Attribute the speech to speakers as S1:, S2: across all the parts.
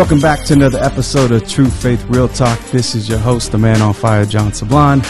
S1: Welcome back to another episode of True Faith Real Talk. This is your host, the man on fire, John Sablan.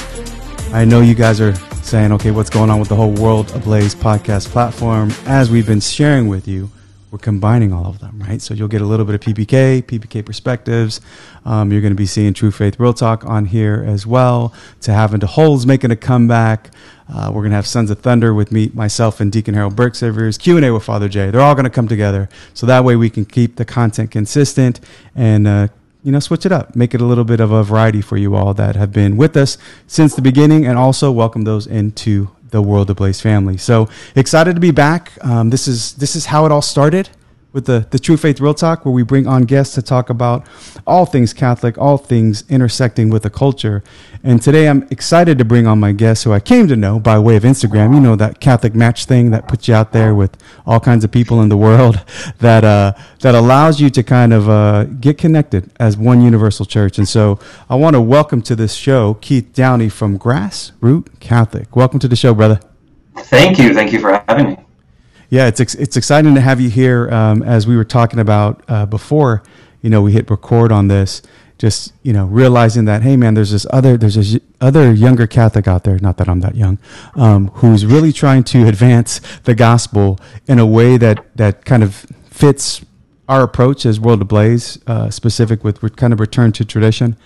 S1: I know you guys are saying, okay, what's going on with the whole World Ablaze podcast platform? As we've been sharing with you, we're combining all of them, right? So you'll get a little bit of PPK, PPK perspectives. Um, you're going to be seeing True Faith Real Talk on here as well. To having to Holes making a comeback. Uh, we're going to have Sons of Thunder with me, myself, and Deacon Harold Burke-Sivers. Q and A with Father Jay. They're all going to come together, so that way we can keep the content consistent and uh, you know switch it up, make it a little bit of a variety for you all that have been with us since the beginning, and also welcome those into the World Ablaze family. So excited to be back. Um, this is this is how it all started with the, the True Faith Real Talk, where we bring on guests to talk about all things Catholic, all things intersecting with the culture. And today I'm excited to bring on my guest who I came to know by way of Instagram. You know, that Catholic match thing that puts you out there with all kinds of people in the world that, uh, that allows you to kind of uh, get connected as one universal church. And so I want to welcome to this show Keith Downey from Grassroot Catholic. Welcome to the show, brother.
S2: Thank you. Thank you for having me.
S1: Yeah, it's ex- it's exciting to have you here. Um, as we were talking about uh, before, you know, we hit record on this. Just you know, realizing that hey, man, there's this other there's this other younger Catholic out there. Not that I'm that young, um, who's really trying to advance the gospel in a way that that kind of fits our approach as World Ablaze, uh, specific with re- kind of return to tradition.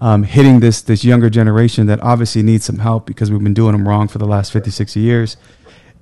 S1: Um, hitting this this younger generation that obviously needs some help because we've been doing them wrong for the last 50, 60 years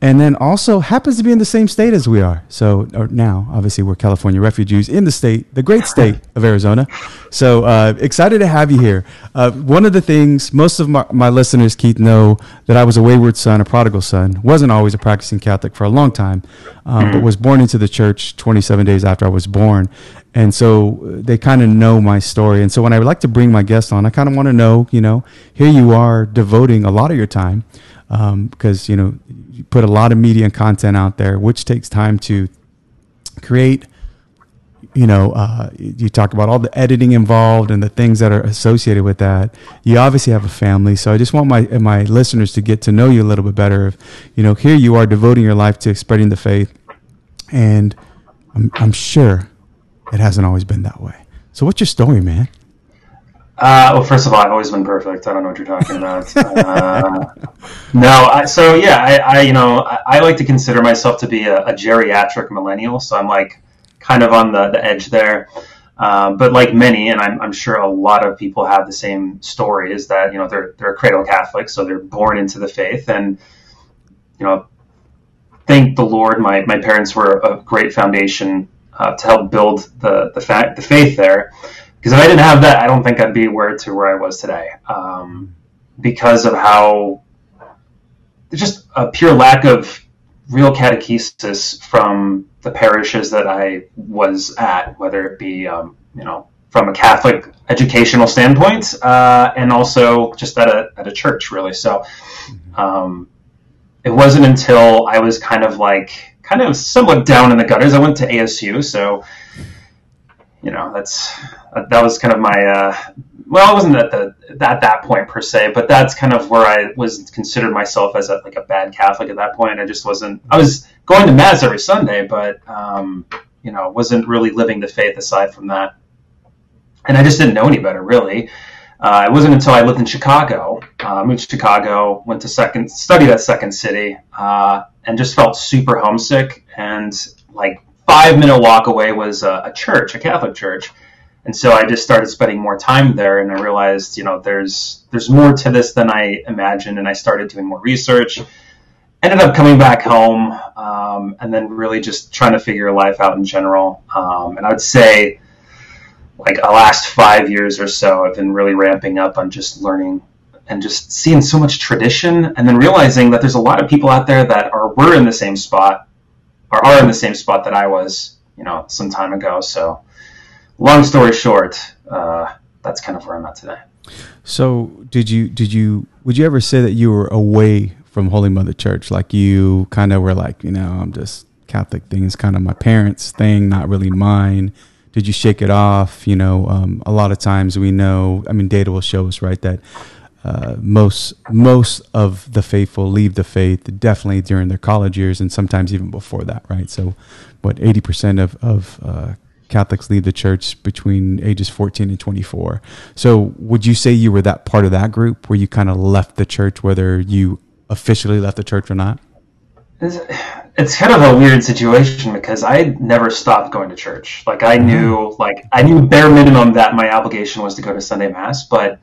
S1: and then also happens to be in the same state as we are. So now, obviously, we're California refugees in the state, the great state of Arizona. So uh, excited to have you here. Uh, one of the things most of my, my, listeners, Keith, know that I was a wayward son, a prodigal son. wasn't always a practicing Catholic for a long time, um, but was born into the church 27 days after I was born. And so uh, they kind of know my story. And so when I would like to bring my guest on, I kind of want to know, you know, here you are devoting a lot of your time um, because you know you put a lot of media and content out there, which takes time to create. You know, uh, you talk about all the editing involved and the things that are associated with that. You obviously have a family, so I just want my my listeners to get to know you a little bit better. You know, here you are devoting your life to spreading the faith, and I'm I'm sure it hasn't always been that way. So, what's your story, man?
S2: Uh, well, first of all, I've always been perfect. I don't know what you're talking about. uh, no, I, so yeah, I, I, you know, I, I, like to consider myself to be a, a, geriatric millennial. So I'm like kind of on the, the edge there. Um, but like many, and I'm, I'm, sure a lot of people have the same story, is that you know they're they're a cradle Catholic, so they're born into the faith, and you know, thank the Lord, my my parents were a great foundation uh, to help build the the, fa- the faith there because if I didn't have that, I don't think I'd be where to where I was today. Um, because of how just a pure lack of real catechesis from the parishes that I was at, whether it be um, you know from a Catholic educational standpoint, uh, and also just at a at a church, really. So um, it wasn't until I was kind of like kind of somewhat down in the gutters. I went to ASU, so you know that's that was kind of my uh, well, it wasn't at the at that point per se, but that's kind of where I was considered myself as a, like a bad Catholic at that point. I just wasn't. I was going to mass every Sunday, but um, you know, wasn't really living the faith aside from that. And I just didn't know any better, really. Uh, it wasn't until I lived in Chicago, uh, moved to Chicago, went to second, studied at Second City, uh, and just felt super homesick. And like five minute walk away was a, a church, a Catholic church and so I just started spending more time there, and I realized, you know, there's there's more to this than I imagined, and I started doing more research. Ended up coming back home, um, and then really just trying to figure life out in general. Um, and I would say, like the last five years or so, I've been really ramping up on just learning and just seeing so much tradition, and then realizing that there's a lot of people out there that are were in the same spot, or are in the same spot that I was, you know, some time ago. So long story short, uh, that's kind of where I'm at today.
S1: So, did you did you would you ever say that you were away from Holy Mother Church? Like you kind of were like, you know, I'm just Catholic thing is kind of my parents' thing, not really mine. Did you shake it off? You know, um, a lot of times we know. I mean, data will show us right that uh, most most of the faithful leave the faith definitely during their college years and sometimes even before that, right? So, what eighty percent of of uh, Catholics leave the church between ages 14 and 24. So, would you say you were that part of that group where you kind of left the church, whether you officially left the church or not?
S2: It's, it's kind of a weird situation because I never stopped going to church. Like I knew, like I knew bare minimum that my obligation was to go to Sunday mass, but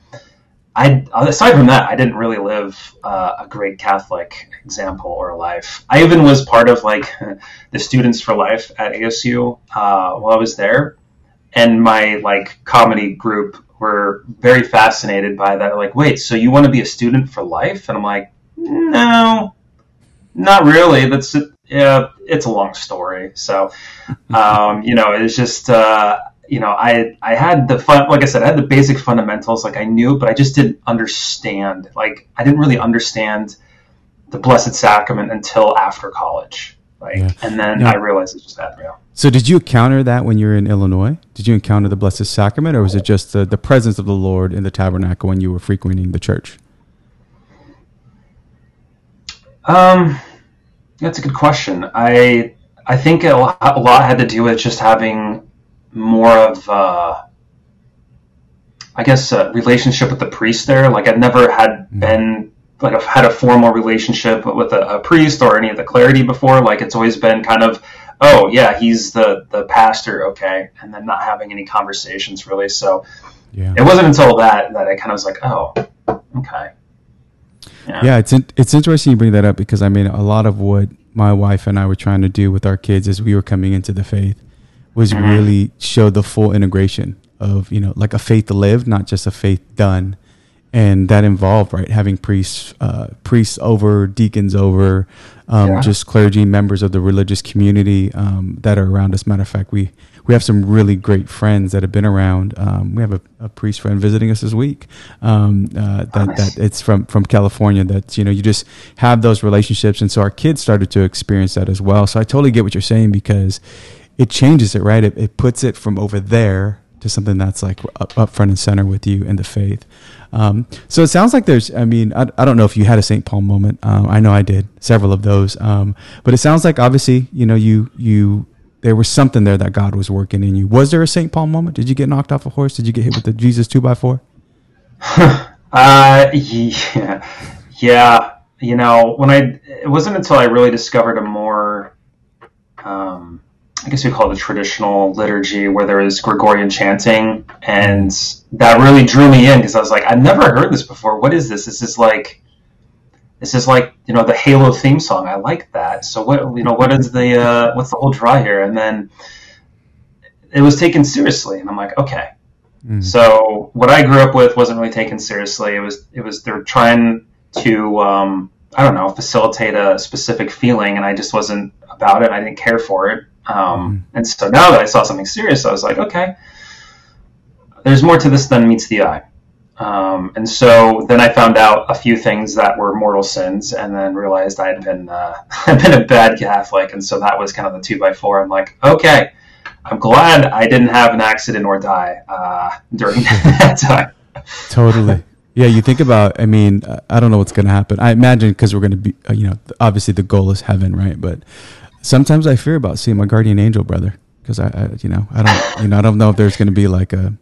S2: I, aside from that, I didn't really live uh, a great Catholic example or life. I even was part of like the Students for Life at ASU uh, while I was there, and my like comedy group were very fascinated by that. Like, wait, so you want to be a student for life? And I'm like, no, not really. That's yeah, it's a long story. So, um, you know, it's just. Uh, you know, I I had the fun, like I said, I had the basic fundamentals, like I knew, but I just didn't understand. Like I didn't really understand the Blessed Sacrament until after college. Like, yeah. and then. I realized it's just that real.
S1: So, did you encounter that when you were in Illinois? Did you encounter the Blessed Sacrament, or was it just the, the presence of the Lord in the tabernacle when you were frequenting the church?
S2: Um, that's a good question. I I think a lot, a lot had to do with just having more of uh, I guess a relationship with the priest there. Like I've never had mm-hmm. been like I've had a formal relationship with a, a, priest or any of the clergy before. Like it's always been kind of oh yeah he's the the pastor okay, and then not having any conversations really. So yeah. it wasn't until that that I kind of was like oh okay.
S1: Yeah. yeah, it's in, it's interesting you bring that up because I mean a lot of what my wife and I were trying to do with our kids as we were coming into the faith was mm-hmm. really show the full integration of you know like a faith lived, not just a faith done, and that involved right having priests, uh, priests over, deacons over, um, yeah. just clergy, members of the religious community um, that are around us. Matter of fact, we we have some really great friends that have been around. Um, we have a, a, priest friend visiting us this week. Um, uh, that, that it's from from California. That you know you just have those relationships, and so our kids started to experience that as well. So I totally get what you're saying because it changes it, right? It, it puts it from over there to something that's like up, up front and center with you in the faith. Um, so it sounds like there's, I mean, I, I don't know if you had a St. Paul moment. Um, I know I did several of those. Um, but it sounds like obviously, you know, you, you, there was something there that God was working in you. Was there a St. Paul moment? Did you get knocked off a horse? Did you get hit with the Jesus two by four?
S2: uh, yeah, yeah. You know, when I, it wasn't until I really discovered a more, um, I guess we call it a traditional liturgy where there is Gregorian chanting, and that really drew me in because I was like, I've never heard this before. What is this? This is like, this is like you know the Halo theme song. I like that. So what you know what is the uh, what's the whole draw here? And then it was taken seriously, and I'm like, okay. Mm. So what I grew up with wasn't really taken seriously. It was it was they're trying to um, I don't know facilitate a specific feeling, and I just wasn't about it. I didn't care for it. Um, mm-hmm. and so now that I saw something serious, I was like, okay, there's more to this than meets the eye. Um, and so then I found out a few things that were mortal sins, and then realized I had been uh, I'd been a bad Catholic, and so that was kind of the two by four. I'm like, okay, I'm glad I didn't have an accident or die uh, during that time.
S1: Totally. Yeah, you think about. I mean, I don't know what's going to happen. I imagine because we're going to be, uh, you know, obviously the goal is heaven, right? But sometimes I fear about seeing my guardian angel brother because I, I, you know, I don't, you know, I don't know if there's going to be like a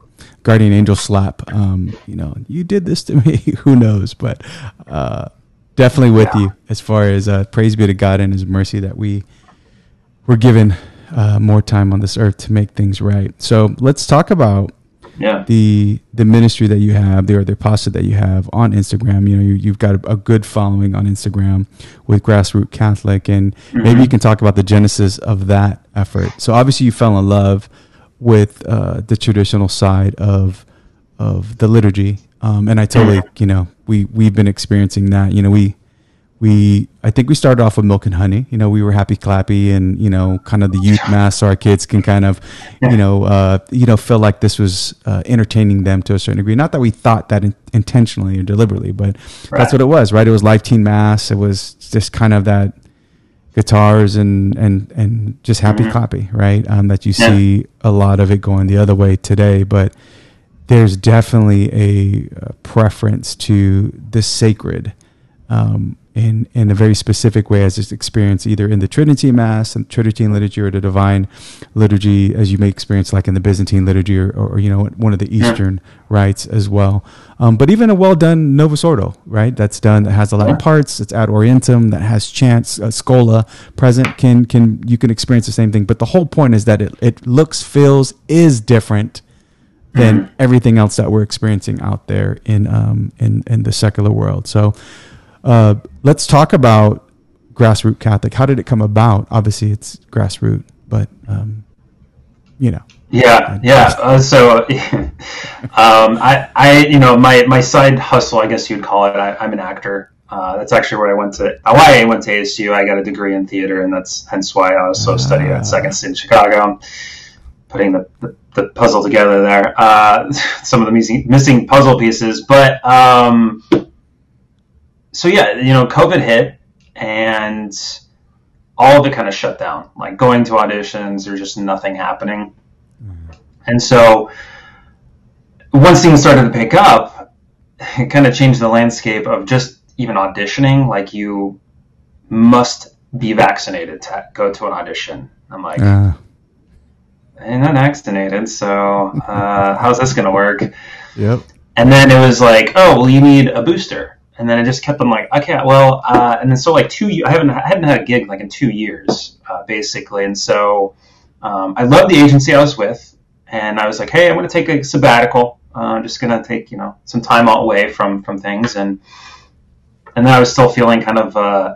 S1: guardian angel slap. Um, you know, you did this to me. Who knows? But uh, definitely with yeah. you as far as uh, praise be to God and His mercy that we were given uh, more time on this earth to make things right. So let's talk about
S2: yeah.
S1: the the ministry that you have, the or the apostle that you have on Instagram. You know, you, have got a, a, good following on Instagram with Grassroot Catholic, and mm-hmm. maybe you can talk about the genesis of that effort. So obviously, you fell in love with uh, the traditional side of of the liturgy, um, and I totally, you know, we we've been experiencing that. You know, we we I think we started off with milk and honey. You know, we were happy clappy and you know, kind of the youth mass, so our kids can kind of, you know, uh, you know, feel like this was uh, entertaining them to a certain degree. Not that we thought that in- intentionally or deliberately, but right. that's what it was, right? It was live teen mass. It was just kind of that guitars and and and just happy mm-hmm. clappy, right? Um, that you yeah. see a lot of it going the other way today, but there's definitely a, a preference to the sacred. Um, in in a very specific way as it's experienced either in the Tridentine Mass and Tridentine liturgy or the Divine liturgy, as you may experience like in the Byzantine liturgy or, or you know one of the Eastern rites as well. Um, but even a well done Novus Ordo, right? That's done that has a lot of parts. It's ad orientem that has chants, uh, schola present. Can can you can experience the same thing? But the whole point is that it it looks, feels, is different than mm-hmm. everything else that we're experiencing out there in um in in the secular world. So uh, let's talk about grassroots Catholic. How did it come about? Obviously, it's grassroots, but um, you know.
S2: Yeah, yeah. Uh, so, um, I, I, you know, my my side hustle, I guess you'd call it. I, am an actor. Uh, that's actually where I went to. Why I went to ASU. I got a degree in theater, and that's hence why I was so uh, studying at Second State Chicago. Putting the, the, the, puzzle together there. Uh, some of the missing, missing puzzle pieces, but um, so yeah, you know, COVID hit and all of it kind of shut down. Like going to auditions, there's just nothing happening. Mm-hmm. And so once things started to pick up, it kind of changed the landscape of just even auditioning. Like you must be vaccinated to go to an audition. I'm like, uh. I'm not vaccinated, so uh, how's this going to work?
S1: Yep.
S2: And then it was like, oh, well, you need a booster and then I just kept them like, okay, well, uh, and then so like two, I haven't, I hadn't had a gig like in two years, uh, basically, and so um, I loved the agency I was with, and I was like, hey, I'm going to take a sabbatical. Uh, I'm just going to take you know some time away from from things, and and then I was still feeling kind of, uh,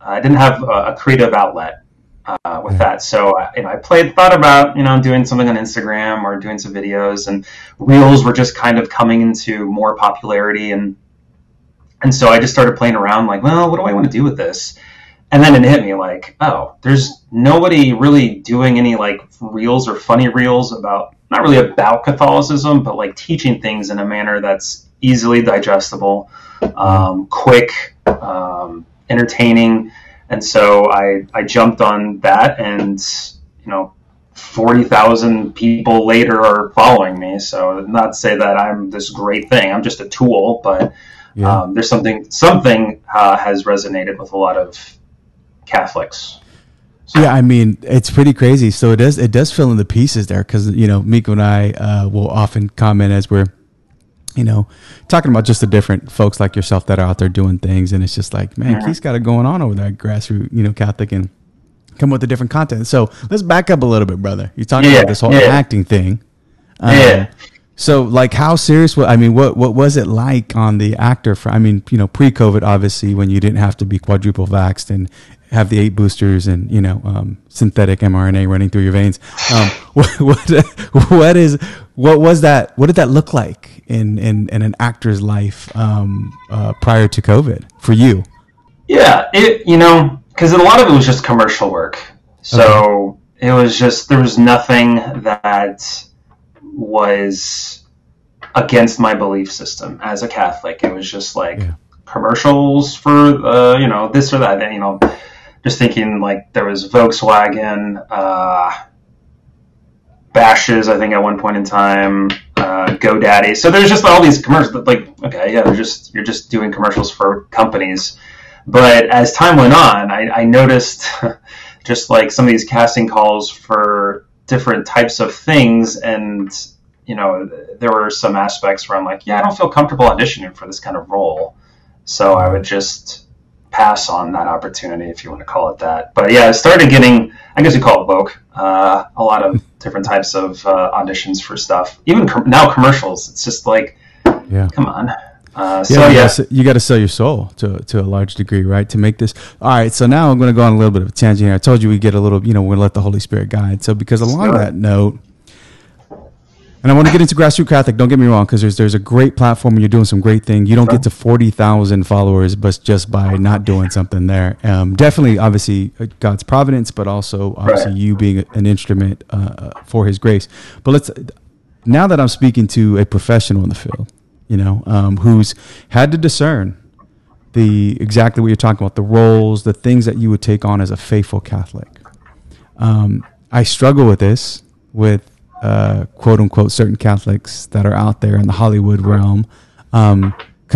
S2: I didn't have a, a creative outlet uh, with that. So you know, I played, thought about you know doing something on Instagram or doing some videos, and reels were just kind of coming into more popularity, and and so I just started playing around, like, well, what do I want to do with this? And then it hit me like, oh, there's nobody really doing any like reels or funny reels about, not really about Catholicism, but like teaching things in a manner that's easily digestible, um, quick, um, entertaining. And so I, I jumped on that and, you know, 40,000 people later are following me. So not to say that I'm this great thing. I'm just a tool, but yeah. Um, there's something something uh, has resonated with a lot of Catholics.
S1: So. Yeah, I mean it's pretty crazy. So it does it does fill in the pieces there because you know Miko and I uh, will often comment as we're you know talking about just the different folks like yourself that are out there doing things, and it's just like man, mm-hmm. he's got it going on over there, grassroots you know Catholic and come with the different content. So let's back up a little bit, brother. You're talking yeah, about this whole yeah. acting thing.
S2: Um, yeah.
S1: So, like, how serious? Was, I mean, what what was it like on the actor? For I mean, you know, pre-COVID, obviously, when you didn't have to be quadruple vaxxed and have the eight boosters and you know um, synthetic mRNA running through your veins. Um, what, what what is what was that? What did that look like in in, in an actor's life um, uh, prior to COVID for you?
S2: Yeah, it you know because a lot of it was just commercial work, so okay. it was just there was nothing that was against my belief system as a Catholic. It was just like yeah. commercials for uh, you know this or that. And, you know, just thinking like there was Volkswagen, uh, Bashes. I think at one point in time, uh, GoDaddy. So there's just all these commercials. But like, okay, yeah, they're just you're just doing commercials for companies. But as time went on, I, I noticed just like some of these casting calls for different types of things and you know there were some aspects where i'm like yeah i don't feel comfortable auditioning for this kind of role. So i would just pass on that opportunity if you want to call it that. But yeah i started getting i guess you call it vogue uh, a lot of different types of uh, auditions for stuff. Even com- now commercials it's just like yeah. come on uh, so
S1: yeah, yeah. you got to sell your soul to to a large degree, right? To make this. All right, so now I'm going to go on a little bit of a tangent here. I told you we get a little, you know, we're going to let the Holy Spirit guide. So because along that note, and I want to get into grassroots Catholic. Don't get me wrong, because there's there's a great platform and you're doing some great thing. You don't get to forty thousand followers, but just by not doing something there. Um, definitely, obviously, uh, God's providence, but also obviously right. you being an instrument uh, uh, for His grace. But let's now that I'm speaking to a professional in the field you know, um, who's had to discern the exactly what you're talking about, the roles, the things that you would take on as a faithful Catholic. Um, I struggle with this with uh, quote unquote certain Catholics that are out there in the Hollywood realm because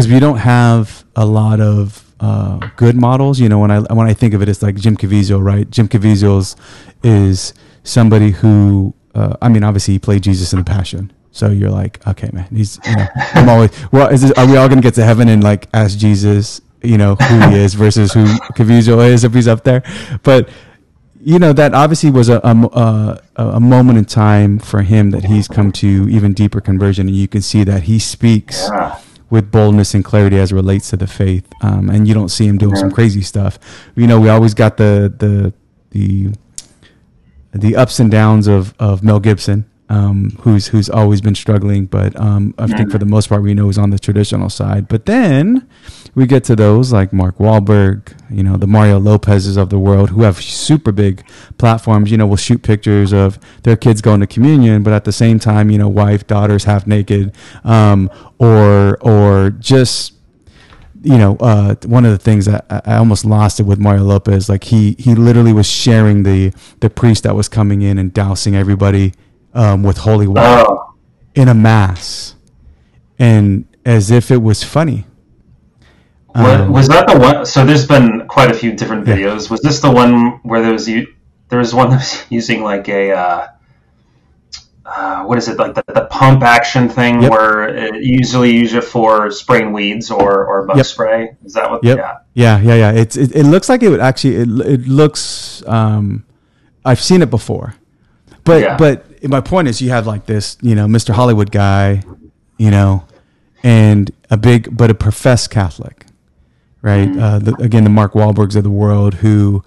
S1: um, we don't have a lot of uh, good models. You know, when I when I think of it, it's like Jim Caviezel, right? Jim Caviezel is somebody who, uh, I mean, obviously he played Jesus in the Passion. So you're like, okay, man, he's. You know, I'm always. Well, is this, are we all going to get to heaven and like ask Jesus, you know, who he is versus who Caviezel is if he's up there? But you know that obviously was a, a, a moment in time for him that he's come to even deeper conversion, and you can see that he speaks yeah. with boldness and clarity as it relates to the faith. Um, and you don't see him doing some crazy stuff. You know, we always got the the the the ups and downs of of Mel Gibson um, who's who's always been struggling, but um, I think for the most part we know is on the traditional side. But then we get to those like Mark Wahlberg, you know, the Mario Lopez's of the world, who have super big platforms. You know, will shoot pictures of their kids going to communion, but at the same time, you know, wife, daughters half naked, um, or or just you know, uh, one of the things that I almost lost it with Mario Lopez, like he he literally was sharing the the priest that was coming in and dousing everybody um, with holy water oh. in a mass, and as if it was funny.
S2: Um, was that the one? So there's been quite a few different videos. Yeah. Was this the one where there was there was one that was using like a uh, uh, what is it like the, the pump action thing yep. where it usually use it for spraying weeds or, or bug yep. spray? Is that what?
S1: Yep. Yeah. Yeah, yeah, yeah. It's it, it looks like it would actually it, it looks. Um, I've seen it before, but yeah. but my point is you have like this, you know, Mr. Hollywood guy, you know, and a big but a professed Catholic, right? Mm-hmm. Uh, the, again, the Mark Wahlbergs of the world who.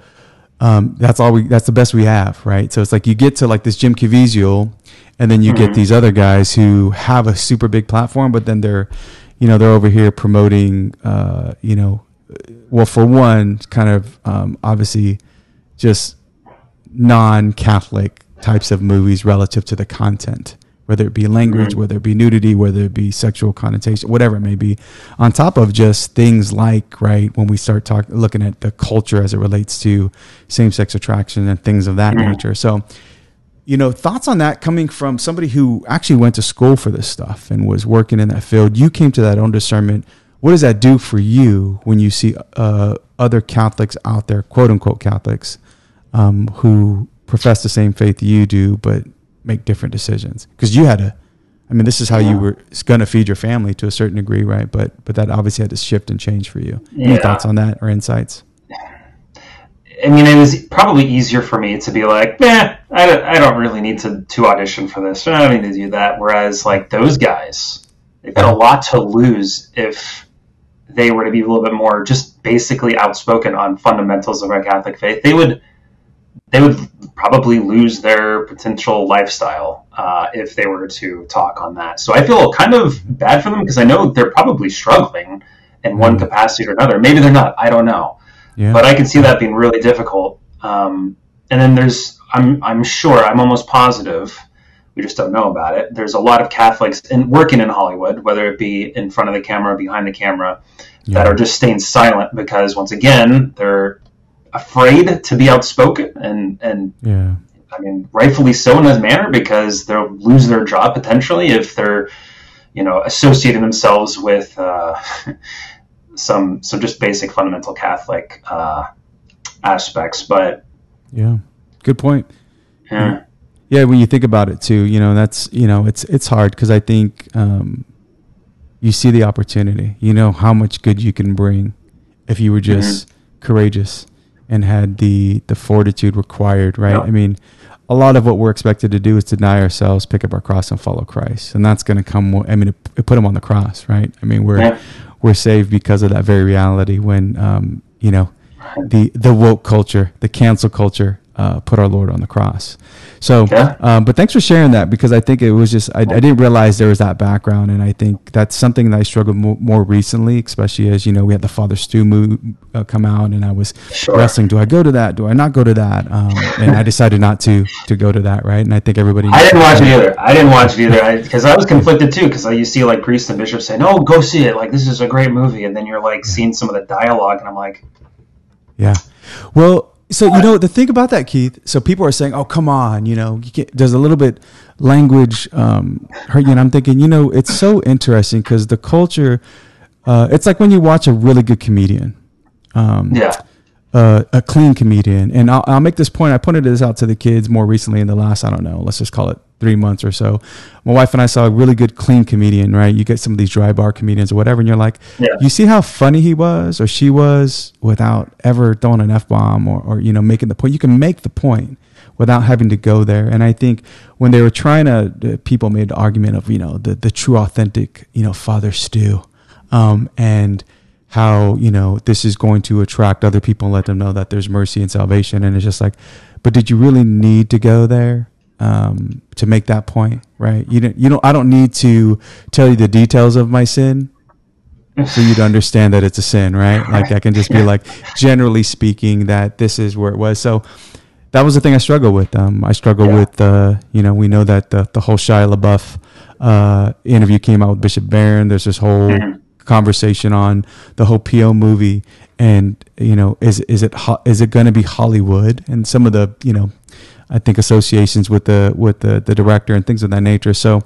S1: Um, that's all we. That's the best we have, right? So it's like you get to like this Jim Caviezel, and then you mm-hmm. get these other guys who have a super big platform, but then they're, you know, they're over here promoting, uh, you know, well, for one, kind of um, obviously just non-Catholic types of movies relative to the content, whether it be language, mm-hmm. whether it be nudity, whether it be sexual connotation, whatever it may be, on top of just things like, right, when we start talking, looking at the culture as it relates to same sex attraction and things of that mm-hmm. nature. So, you know, thoughts on that coming from somebody who actually went to school for this stuff and was working in that field. You came to that own discernment. What does that do for you when you see uh, other Catholics out there, quote unquote Catholics, um, who profess the same faith you do, but make different decisions. Because you had to, I mean, this is how yeah. you were going to feed your family to a certain degree, right? But but that obviously had to shift and change for you. Yeah. Any thoughts on that or insights?
S2: I mean, it was probably easier for me to be like, nah, I don't, I don't really need to, to audition for this. I don't need to do that. Whereas, like, those guys, they've got a lot to lose if they were to be a little bit more just basically outspoken on fundamentals of our Catholic faith. They would they would probably lose their potential lifestyle uh, if they were to talk on that. So I feel kind of bad for them because I know they're probably struggling in one mm. capacity or another. Maybe they're not. I don't know. Yeah. But I can see that being really difficult. Um, and then there's, I'm, I'm sure, I'm almost positive, we just don't know about it. There's a lot of Catholics in, working in Hollywood, whether it be in front of the camera, or behind the camera, yeah. that are just staying silent because, once again, they're afraid to be outspoken and and yeah. I mean rightfully so in this manner because they'll lose their job potentially if they're you know associating themselves with uh, some some just basic fundamental Catholic uh, aspects. But
S1: yeah, good point. Yeah. Yeah, when you think about it too, you know that's you know it's it's hard because I think um, you see the opportunity. You know how much good you can bring if you were just mm-hmm. courageous and had the the fortitude required, right? Yeah. I mean, a lot of what we're expected to do is deny ourselves, pick up our cross, and follow Christ, and that's going to come. I mean, it, it, put him on the cross, right? I mean, we're yeah. we're saved because of that very reality. When um, you know the the woke culture, the cancel culture, uh, put our Lord on the cross. So, yeah. um, but thanks for sharing that because I think it was just, I, I, didn't realize there was that background. And I think that's something that I struggled more, more recently, especially as, you know, we had the Father Stu move, uh, come out and I was sure. wrestling. Do I go to that? Do I not go to that? Um, and I decided not to, to go to that. Right. And I think everybody,
S2: I didn't watch it either. I didn't watch it either. Because I, I, was conflicted too. Cause you see like priests and bishops saying, oh, go see it. Like, this is a great movie. And then you're like seeing some of the dialogue and I'm like,
S1: yeah. Well, so you know the thing about that, Keith. So people are saying, "Oh, come on," you know, you there's a little bit language um, hurt you, and I'm thinking, you know, it's so interesting because the culture. Uh, it's like when you watch a really good comedian, Um,
S2: yeah.
S1: Uh, a clean comedian. And I'll, I'll make this point. I pointed this out to the kids more recently in the last, I don't know, let's just call it three months or so. My wife and I saw a really good clean comedian, right? You get some of these dry bar comedians or whatever, and you're like,
S2: Yeah.
S1: you see how funny he was or she was without ever throwing an F bomb or, or, you know, making the point. You can make the point without having to go there. And I think when they were trying to, the people made the argument of, you know, the, the true authentic, you know, Father Stu. Um, and, how you know this is going to attract other people and let them know that there's mercy and salvation. And it's just like but did you really need to go there um, to make that point right? You don't you don't i don't need to tell you the details of my sin for you to understand that it's a sin right? Like i can just be like generally speaking that this is where it was. So that was the thing i struggle with. Um, i struggle
S2: Yeah.
S1: with uh, you know we know that the, the whole shia labeouf uh, interview came out with bishop barron. There's this whole
S2: Mhm.
S1: Conversation on the whole PO movie and you know is is it ho- is it going to be Hollywood? And some of the you know I think associations with the with the the director and things of that nature. So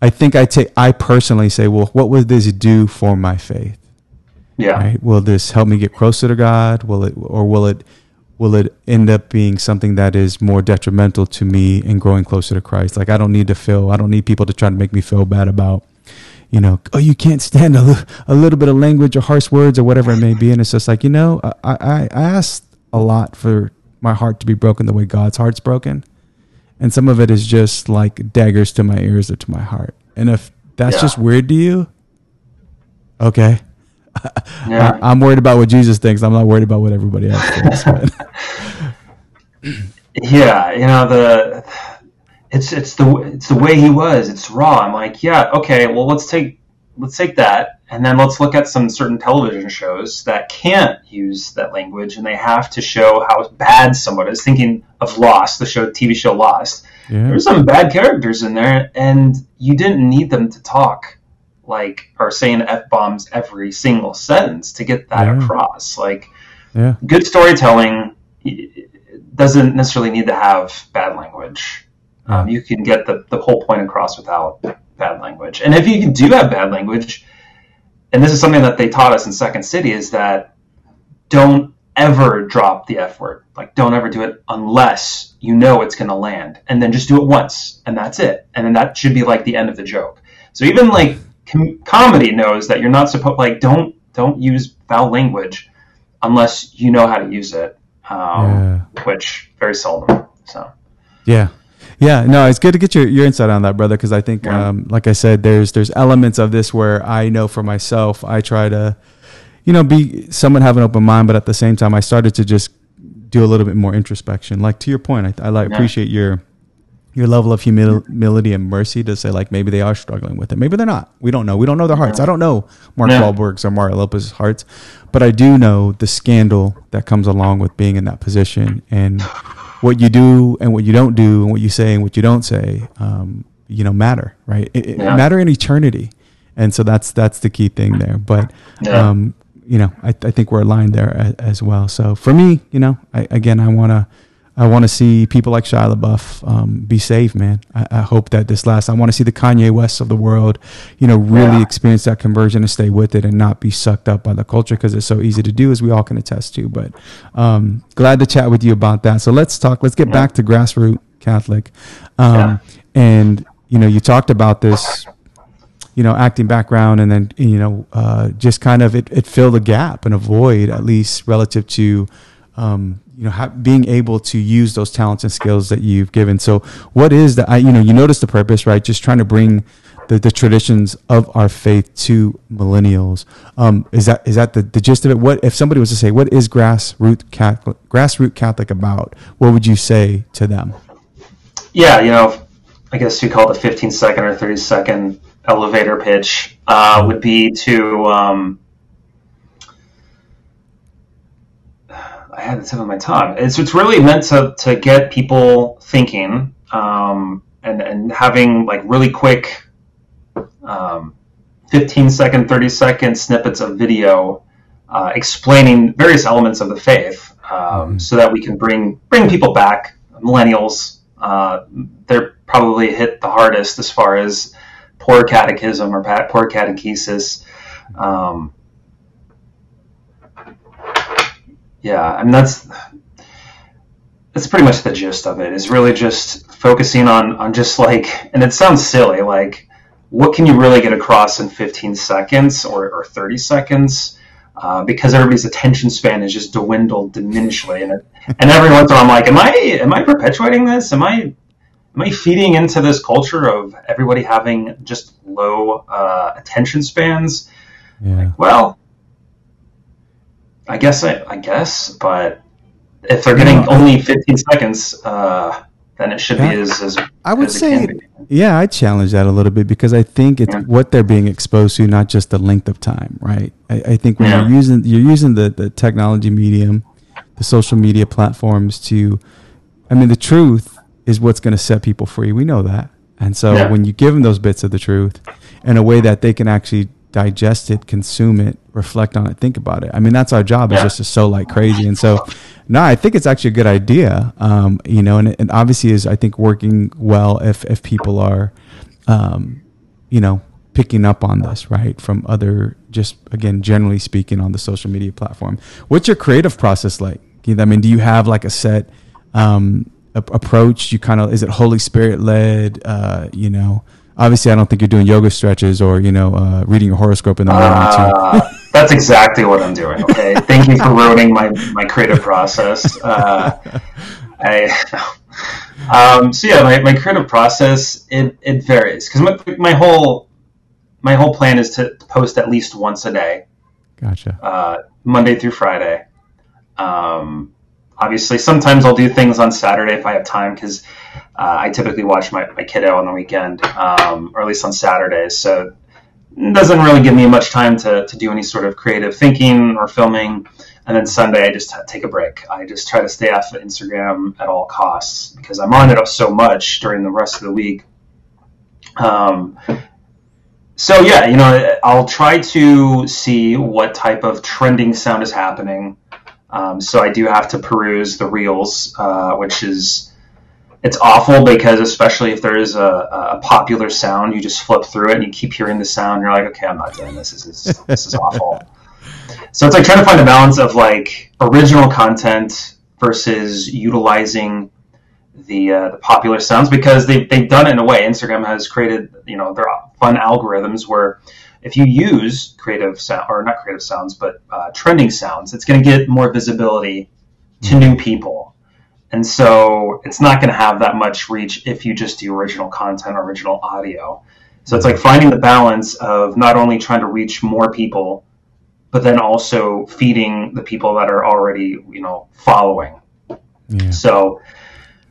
S1: I think I take I personally say well what will this do for my faith?
S2: Yeah.
S1: right? Will this help me get closer to God? Will it or will it will it end up being something that is more detrimental to me in growing closer to Christ? Like I don't need to feel I don't need people to try to make me feel bad about you know, oh, you can't stand a, a little bit of language or harsh words or whatever it may be. And it's just like, you know, I, I, I asked a lot for my heart to be broken the way God's heart's broken. And some of it is just like daggers to my ears or to my heart. And if that's
S2: Yeah.
S1: just weird to you, okay.
S2: Yeah.
S1: I, I'm worried about what Jesus thinks. I'm not worried about what everybody else thinks.
S2: Yeah, you know the it's it's the it's the way he was. It's raw. I'm like, yeah, okay. Well, let's take let's take that, and then let's look at some certain television shows that can't use that language, and they have to show how bad someone is. Thinking of Lost, the show TV show Lost.
S1: yeah.
S2: There's some bad characters in there, and you didn't need them to talk like or saying f bombs every single sentence to get that
S1: Yeah.
S2: across. Like
S1: Yeah.
S2: good storytelling doesn't necessarily need to have bad language. Um, you can get the, the whole point across without bad language. And if you do have bad language, and this is something that they taught us in Second City, is that don't ever drop the F word. Like, don't ever do it unless you know it's going to land. And then just do it once, and that's it. And then that should be like the end of the joke. So even like com- comedy knows that you're not supposed like don't don't use foul language unless you know how to use it, um, which very seldom. So
S1: Yeah. Yeah, no, it's good to get your, your insight on that, brother, because I think,
S2: Yeah.
S1: um, like I said, there's there's elements of this where I know for myself, I try to, you know, be someone have an open mind, but at the same time, I started to just do a little bit more introspection. Like to your point, I, I like
S2: Yeah.
S1: appreciate your your level of humil- humility and mercy to say like maybe they are struggling with it, maybe they're not. We don't know. We don't know their hearts. I don't know Mark
S2: Yeah.
S1: Wahlberg's or Mario Lopez's hearts, but I do know the scandal that comes along with being in that position and what you do and what you don't do and what you say and what you don't say, um, you know, matter, right? It, it
S2: Yeah.
S1: matter in eternity, and so that's that's the key thing there. But
S2: Yeah.
S1: um, you know, I, I think we're aligned there as, as well. So for me, you know, I, again, I want to. I want to see people like Shia LaBeouf um, be saved, man. I, I hope that this lasts. I want to see the Kanye West of the world, you know, really
S2: Yeah.
S1: experience that conversion and stay with it and not be sucked up by the culture because it's so easy to do, as we all can attest to. But um, glad to chat with you about that. So let's talk. Let's get
S2: Yeah.
S1: back to grassroots Catholic. Um,
S2: Yeah.
S1: And you know, you talked about this you know, acting background, and then you know, uh, just kind of it, it filled a gap and a void, at least relative to, um, you know, being able to use those talents and skills that you've given. So, what is the, I, you know, you notice the purpose, right? Just trying to bring the, the traditions of our faith to millennials. Um, is that is that the, the gist of it? What if somebody was to say, what is grassroots Catholic, grassroots Catholic about? What would you say to them?
S2: yeah, you know, I guess you call it a 15 second or 30 second elevator pitch uh, would be to. Um, I had the tip of my tongue. It's, it's really meant to, to get people thinking um, and, and having like really quick um, 15 second, 30 second snippets of video uh, explaining various elements of the faith um, so that we can bring bring people back, millennials. Uh, they're probably hit the hardest as far as poor catechism or poor catechesis. Um, yeah, I mean that's that's pretty much the gist of it. Is really just focusing on on just like, and it sounds silly, like what can you really get across in 15 seconds or, or 30 seconds? Uh, because everybody's attention span is just dwindled diminishly, and it, and every once in a while I'm like, am I am I perpetuating this? Am I am I feeding into this culture of everybody having just low uh, attention spans?
S1: Yeah.
S2: Like, well, I guess I, I guess, but if they're getting only 15 seconds, uh, then it should be as, as
S1: I would
S2: as it
S1: say,
S2: can be.
S1: yeah, I challenge that a little bit because I think it's
S2: Yeah.
S1: what they're being exposed to, not just the length of time, right? I, I think when
S2: Yeah.
S1: you're using you're using the the technology medium, the social media platforms to, I mean, the truth is what's going to set people free. We know that, and so
S2: Yeah.
S1: when you give them those bits of the truth in a way that they can actually digest it, consume it, reflect on it, think about it. I mean, that's our job is
S2: Yeah.
S1: just to sow like crazy. And so, no, I think it's actually a good idea. Um, you know, and, and obviously is I think working well if if people are, um, you know, picking up on this right from other just again generally speaking on the social media platform. What's your creative process like? I mean, do you have like a set um, a- approach? You kind of is it Holy Spirit led? Uh, you know. Obviously, I don't think you're doing yoga stretches or you know uh, reading your horoscope in the morning. too.
S2: Uh, that's exactly what I'm doing. Okay, thank you for ruining my my creative process. Uh, I um, so yeah, my, my creative process it, it varies because my, my whole my whole plan is to post at least once a day,
S1: Gotcha.
S2: uh, Monday through Friday. Um, obviously, sometimes I'll do things on Saturday if I have time because uh, I typically watch my, my kiddo on the weekend, um, or at least on Saturdays. So it doesn't really give me much time to, to do any sort of creative thinking or filming. And then Sunday, I just ha- take a break. I just try to stay off of Instagram at all costs because I'm on it up so much during the rest of the week. Um, so yeah, you know, I'll try to see what type of trending sound is happening. Um, so I do have to peruse the reels, uh, which is it's awful because especially if there is a, a popular sound, you just flip through it and you keep hearing the sound. And you're like, okay, I'm not doing this. This is this is awful. So it's like trying to find a balance of like original content versus utilizing the uh, the popular sounds because they've they've done it in a way. Instagram has created you know their fun algorithms where if you use creative sound or not creative sounds but uh, trending sounds, it's going to get more visibility to new people. And so it's not going to have that much reach if you just do original content, or original audio. So it's like finding the balance of not only trying to reach more people, but then also feeding the people that are already, you know, following.
S1: Yeah.
S2: So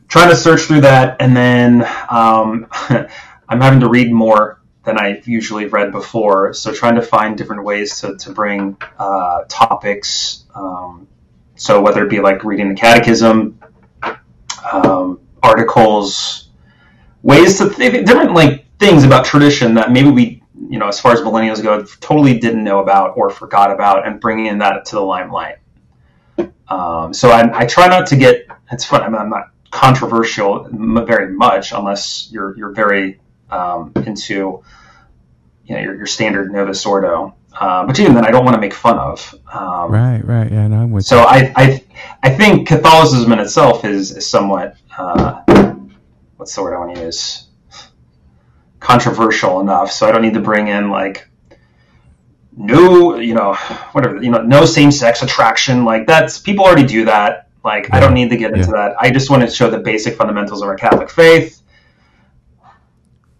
S2: trying to search through that, and then um, I'm having to read more than I've usually read before. So trying to find different ways to, to bring uh, topics. Um, so whether it be like reading the catechism, um, articles, ways to th- different like things about tradition that maybe we, you know, as far as millennials go, totally didn't know about or forgot about, and bringing in that to the limelight. Um, so I, I try not to get. It's fun. I'm, I'm not controversial m- very much unless you're you're very um, into you know your, your standard Novus Ordo. Uh, but even then, I don't want to make fun of. Um,
S1: Right. Right. Yeah. No, I'm with
S2: so I, I, I think Catholicism in itself is, is somewhat, uh, what's the word I want to use? Controversial enough. So I don't need to bring in like no, you know, whatever, you know, no same-sex attraction. Like that's people already do that. Like I don't need to get into that. I just want to show the basic fundamentals of our Catholic faith,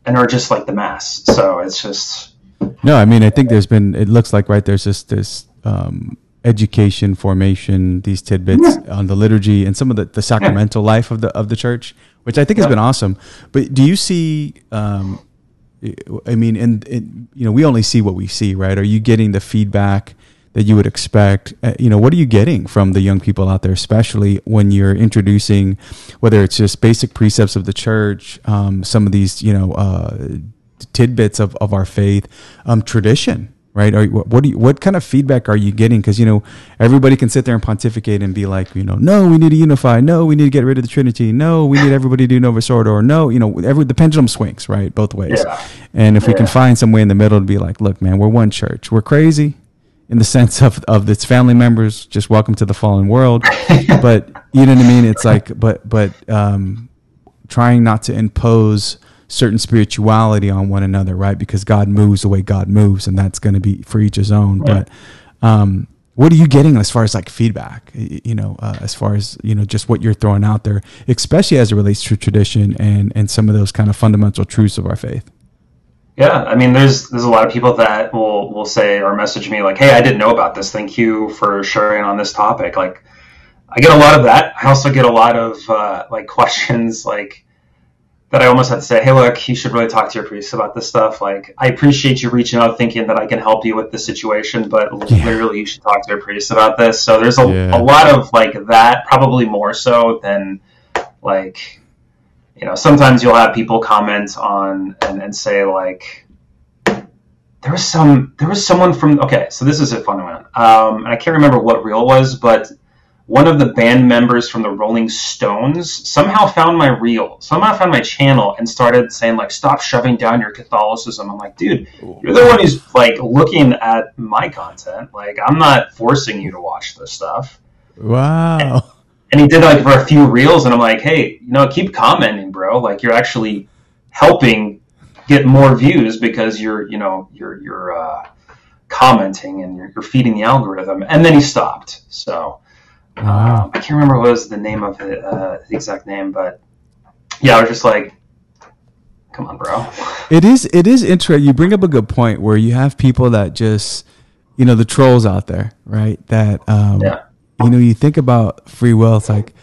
S2: and are just like the mass. So it's just
S1: No, I mean, I think there's been. It looks like right there's just this um, education, formation, these tidbits on the liturgy and some of the, the sacramental life of the of the church, which I think has been awesome. But do you see? Um, I mean, and, and you know, we only see what we see, right? Are you getting the feedback that you would expect? Uh, you know, what are you getting from the young people out there, especially when you're introducing, whether it's just basic precepts of the church, um, some of these, you know, uh, tidbits of, of our faith, um, tradition, right? Are, what, do you, what kind of feedback are you getting? Because you know, everybody can sit there and pontificate and be like, you know, no, we need to unify. No, we need to get rid of the Trinity. No, we need everybody to do Novus Ordo. Or no, you know, every the pendulum swings right both ways.
S2: Yeah.
S1: And if we can find some way in the middle to be like, look, man, we're one church. We're crazy. in the sense of of its family members, just welcome to the fallen world. but you know what I mean? It's like, but but um, trying not to impose certain spirituality on one another, right? Because God moves the way God moves, and that's going to be for each his own. Right. But um, what are you getting as far as like feedback? You know, uh, as far as you know, just what you're throwing out there, especially as it relates to tradition and and some of those kind of fundamental truths of our faith.
S2: Yeah, I mean, there's there's a lot of people that will will say or message me like, "Hey, I didn't know about this. Thank you for sharing on this topic." Like, I get a lot of that. I also get a lot of uh, like questions like that. I almost had to say, "Hey, look, you should really talk to your priest about this stuff." Like, I appreciate you reaching out, thinking that I can help you with the situation, but yeah. literally, you should talk to your priest about this. So there's a, yeah. a lot of like that, probably more so than like you know, sometimes you'll have people comment on and, and say like, there was some, there was someone from, okay, so this is a funny one. Um, and I can't remember what reel it was, but one of the band members from the Rolling Stones somehow found my reel, somehow found my channel and started saying like, stop shoving down your Catholicism. I'm like, dude, you're the one who's like looking at my content. Like, I'm not forcing you to watch this stuff.
S1: Wow.
S2: And, and he did like for a few reels, and I'm like, hey, you know, keep commenting, bro. Like you're actually helping get more views because you're, you know, you're you're uh, commenting and you're, you're, feeding the algorithm. And then he stopped. So um, I can't remember what was the name of it, uh, the exact name, but yeah, I was just like, come on, bro.
S1: It is it is interesting. You bring up a good point where you have people that just, you know, the trolls out there, right? That um, yeah you know, you think about free will, it's like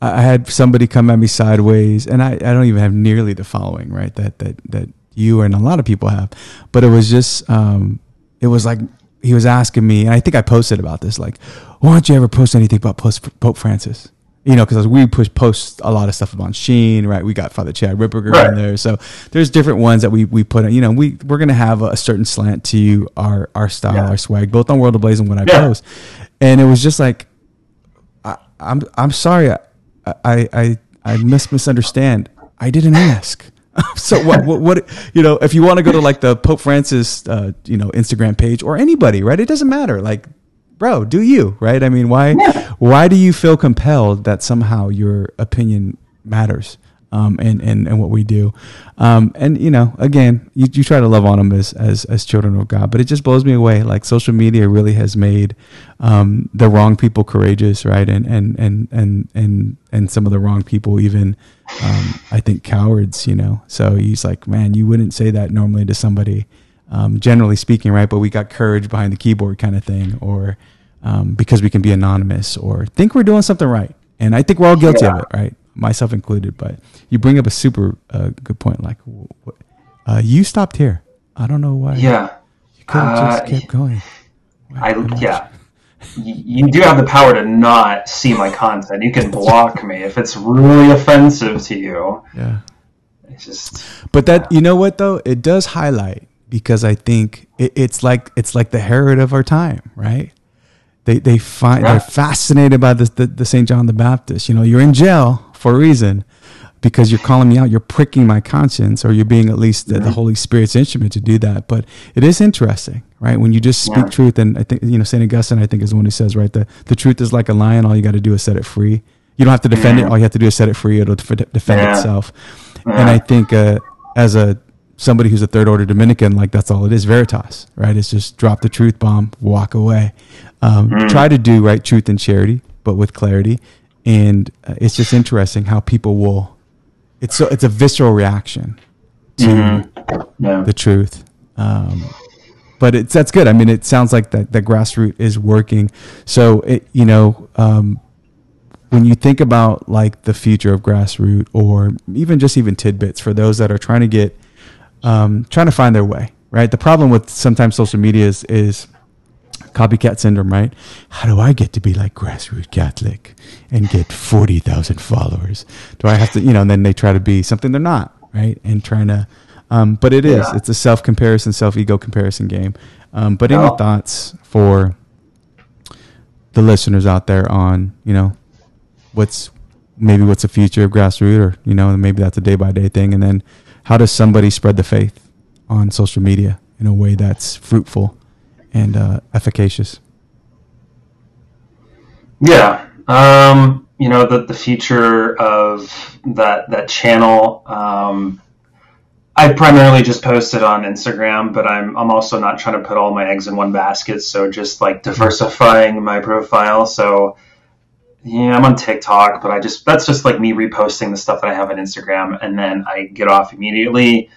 S1: I had somebody come at me sideways, and I, I don't even have nearly the following, right? That that that you and a lot of people have, but it was just um, it was like he was asking me, and I think I posted about this, like, why don't you ever post anything about Pope Francis? You know, because we push post a lot of stuff about Sheen, right? We got Father Chad Ripperger right. in there, so there's different ones that we we put. In, you know, we we're gonna have a, a certain slant to our our style, yeah. our swag, both on World Ablaze and what I yeah. post, and it was just like I'm I'm sorry. I I I, I mis- misunderstand. I didn't ask. so what, what, what you know if you want to go to like the Pope Francis uh, you know Instagram page or anybody right it doesn't matter like bro do you right I mean why yeah. why do you feel compelled that somehow your opinion matters um, and, and, and what we do. Um, and you know, again, you, you try to love on them as, as, as children of God, but it just blows me away. Like social media really has made, um, the wrong people courageous, right? And, and, and, and, and, and some of the wrong people even, um, I think cowards, you know? So he's like, man, you wouldn't say that normally to somebody, um, generally speaking, right? But we got courage behind the keyboard kind of thing, or, um, because we can be anonymous or think we're doing something right. And I think we're all guilty yeah. of it, right? myself included. But you bring up a super uh, good point. Like, uh, you stopped here. I don't know why.
S2: Yeah,
S1: you could have just uh, kept going.
S2: Why, I yeah. You do have the power to not see my content. You can block me if it's really offensive to you.
S1: Yeah. It's just. But that you know what though, it does highlight because I think it, it's like it's like the Herod of our time, right? They they find yeah. they're fascinated by the, the, the Saint John the Baptist. You know, you're in jail for a reason because you're calling me out, you're pricking my conscience, or you're being at least the, the, Holy Spirit's instrument to do that. But it is interesting, right? When you just speak yeah. truth, and I think you know Saint Augustine, I think is the one who says, right, the the truth is like a lion. All you got to do is set it free. You don't have to defend it. All you have to do is set it free. It'll defend yeah. itself. Yeah. And I think uh, as a somebody who's a third order Dominican, like that's all it is, veritas, right? It's just drop the truth bomb, walk away. Um, mm. Try to do right truth and charity, but with clarity and uh, it's just interesting how people will. It's so it's a visceral reaction to mm-hmm. yeah. the truth. Um, but it's that's good. I mean, it sounds like that the grassroots is working. So it you know um, when you think about like the future of grassroots or even just even tidbits for those that are trying to get um, trying to find their way. Right. The problem with sometimes social media is is copycat syndrome, right? How do I get to be like grassroots Catholic and get 40,000 followers? Do I have to, you know, and then they try to be something they're not, right? And trying to, um, but it is, yeah. it's a self comparison, self ego comparison game. Um, but any thoughts for the listeners out there on, you know, what's maybe what's the future of grassroots or, you know, maybe that's a day by day thing. And then how does somebody spread the faith on social media in a way that's fruitful and uh, efficacious.
S2: Yeah, um, you know the the future of that that channel. Um, I primarily just posted on Instagram, but I'm I'm also not trying to put all my eggs in one basket. So just like diversifying my profile. So yeah, I'm on TikTok, but I just that's just like me reposting the stuff that I have on Instagram, and then I get off immediately,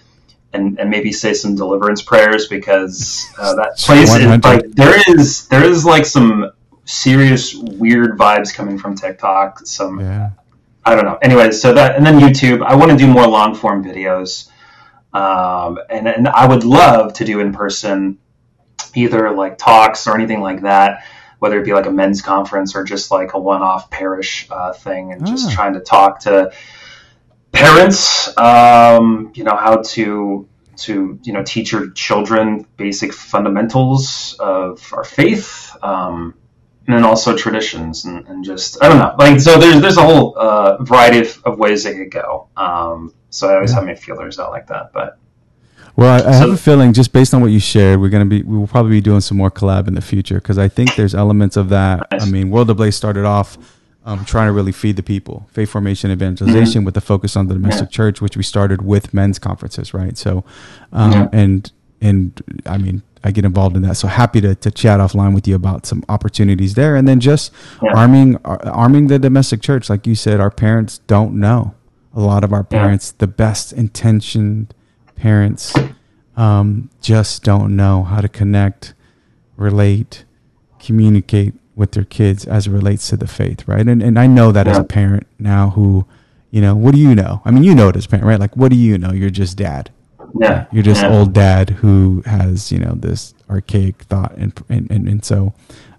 S2: and and maybe say some deliverance prayers because uh, that place is like there is there is like some serious weird vibes coming from TikTok. Some yeah. I don't know. Anyway, so that and then YouTube. I want to do more long form videos. Um, and, and I would love to do in person, either like talks or anything like that, whether it be like a men's conference or just like a one off parish uh, thing, and just ah. trying to talk to parents, um, you know, how to to you know teach your children basic fundamentals of our faith. Um, and then also traditions and, and, just I don't know like so there's there's a whole uh, variety of, of, ways it could go. Um, so I always yeah. have my feelers out like that, but.
S1: Well, I, I so, have a feeling just based on what you shared, we're gonna be we will probably be doing some more collab in the future because I think there's elements of that. Nice. I mean, World Ablaze started off um, trying to really feed the people, faith formation, evangelization, mm-hmm. with the focus on the domestic yeah. church, which we started with men's conferences, right? So, um, yeah. and and I mean, I get involved in that. So happy to, to chat offline with you about some opportunities there, and then just yeah. arming uh, arming the domestic church, like you said, our parents don't know. A lot of our parents, the best intentioned parents, um, just don't know how to connect, relate, communicate with their kids as it relates to the faith, right? And and I know that yeah. as a parent now, who, you know, what do you know? I mean, you know it as a parent, right? Like, what do you know? You're just dad
S2: yeah.
S1: You're just
S2: yeah.
S1: old dad who has, you know, this archaic thought. And, and, and, and so,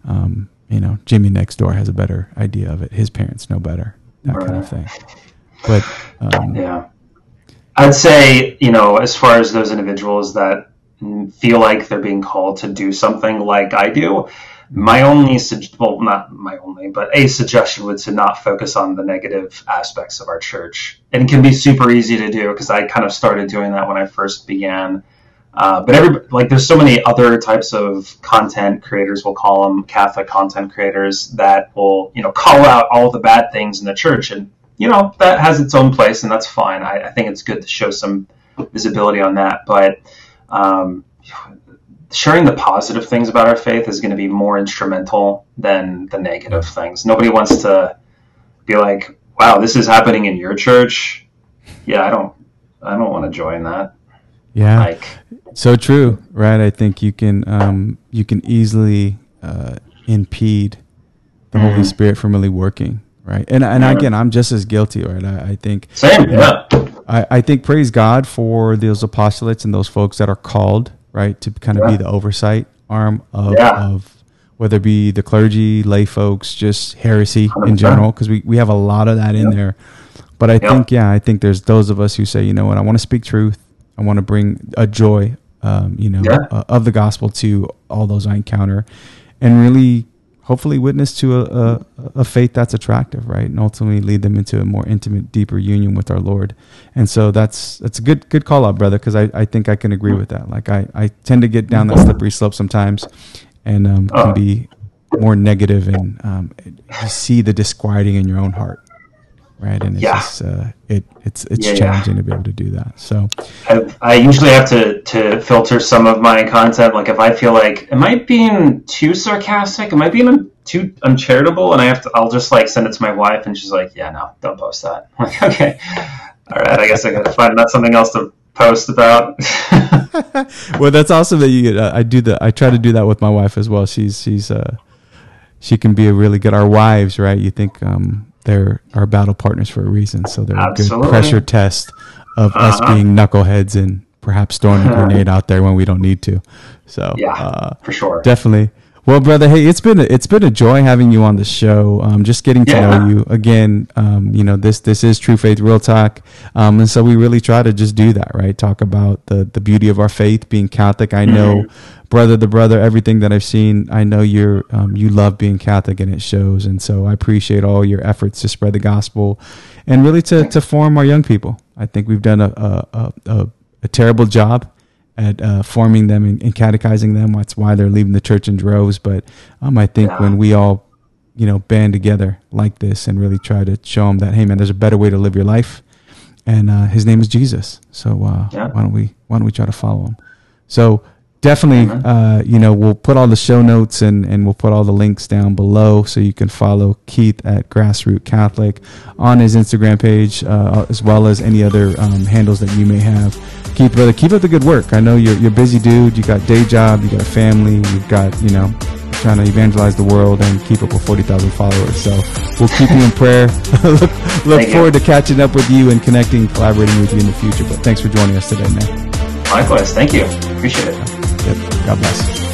S1: um, you know, Jimmy next door has a better idea of it. His parents know better, that right. kind of thing. But, um,
S2: yeah. I'd say, you know, as far as those individuals that feel like they're being called to do something like I do, my only, well, not my only, but a suggestion would to not focus on the negative aspects of our church. And it can be super easy to do because I kind of started doing that when I first began. Uh, but every like, there's so many other types of content creators. We'll call them Catholic content creators that will, you know, call out all the bad things in the church, and you know that has its own place, and that's fine. I, I think it's good to show some visibility on that, but um, sharing the positive things about our faith is going to be more instrumental than the negative things. Nobody wants to be like, "Wow, this is happening in your church." Yeah, I don't I don't want to join that.
S1: Yeah. Like so true, right? I think you can um, you can easily uh, impede the mm-hmm. Holy Spirit from really working, right? And and yeah. again, I'm just as guilty, right? I, I think
S2: same, yeah.
S1: I, I think praise God for those apostolates and those folks that are called right? To kind of yeah. be the oversight arm of, yeah. of whether it be the clergy, lay folks, just heresy 100%. in general, because we, we have a lot of that in there. But I yep. think, yeah, I think there's those of us who say, you know what, I want to speak truth. I want to bring a joy, um, you know, yeah. uh, of the gospel to all those I encounter, and really hopefully witness to a, a, a, faith that's attractive, right? And ultimately lead them into a more intimate, deeper union with our Lord. And so that's that's a good good call out, brother, because I, I think I can agree with that. Like I, I tend to get down that slippery slope sometimes and um, can be more negative and um, see the disquieting in your own heart right? And it's yeah. just, uh, it it's it's yeah, challenging yeah. to be able to do that. So
S2: I, I, usually have to to filter some of my content. Like if I feel like am I being too sarcastic? Am I being too uncharitable? And I have to, I'll just like send it to my wife, and she's like, "Yeah, no, don't post that." I'm like, okay, all right, I guess I got to find that something else to post about.
S1: well, that's awesome that you. Uh, I do that. I try to do that with my wife as well. She's she's uh she can be a really good. Our wives, right? You think um they're our battle partners for a reason. So they're Absolutely. a good pressure test of uh-huh. us being knuckleheads and perhaps throwing a grenade out there when we don't need to. So
S2: yeah, uh, for sure,
S1: definitely. Well, brother, hey, it's been a, it's been a joy having you on the show. Um, just getting to yeah. know you again. Um, you know, this this is True Faith Real Talk, um, and so we really try to just do that, right? Talk about the the beauty of our faith, being Catholic. I know, mm-hmm. brother, the brother, everything that I've seen. I know you're um, you love being Catholic, and it shows. And so I appreciate all your efforts to spread the gospel, and really to to form our young people. I think we've done a a, a, a terrible job at uh, forming them and, and, catechizing them. That's why they're leaving the church in droves. But um, I think yeah. when we all, you know, band together like this and really try to show them that, hey, man, there's a better way to live your life, and uh, His name is Jesus. So uh, yeah. why don't we why don't we try to follow Him? So definitely uh, you know we'll put all the show notes and, and we'll put all the links down below so you can follow keith at grassroot catholic on his instagram page uh, as well as any other um, handles that you may have keith brother keep up the good work i know you're, you're busy dude you got day job you got a family you've got you know trying to evangelize the world and keep up with 40,000 followers. So we'll keep you in prayer. look, look forward you. to catching up with you and connecting, collaborating with you in the future. But thanks for joining us today, man.
S2: Likewise. Thank you. Appreciate it.
S1: God bless.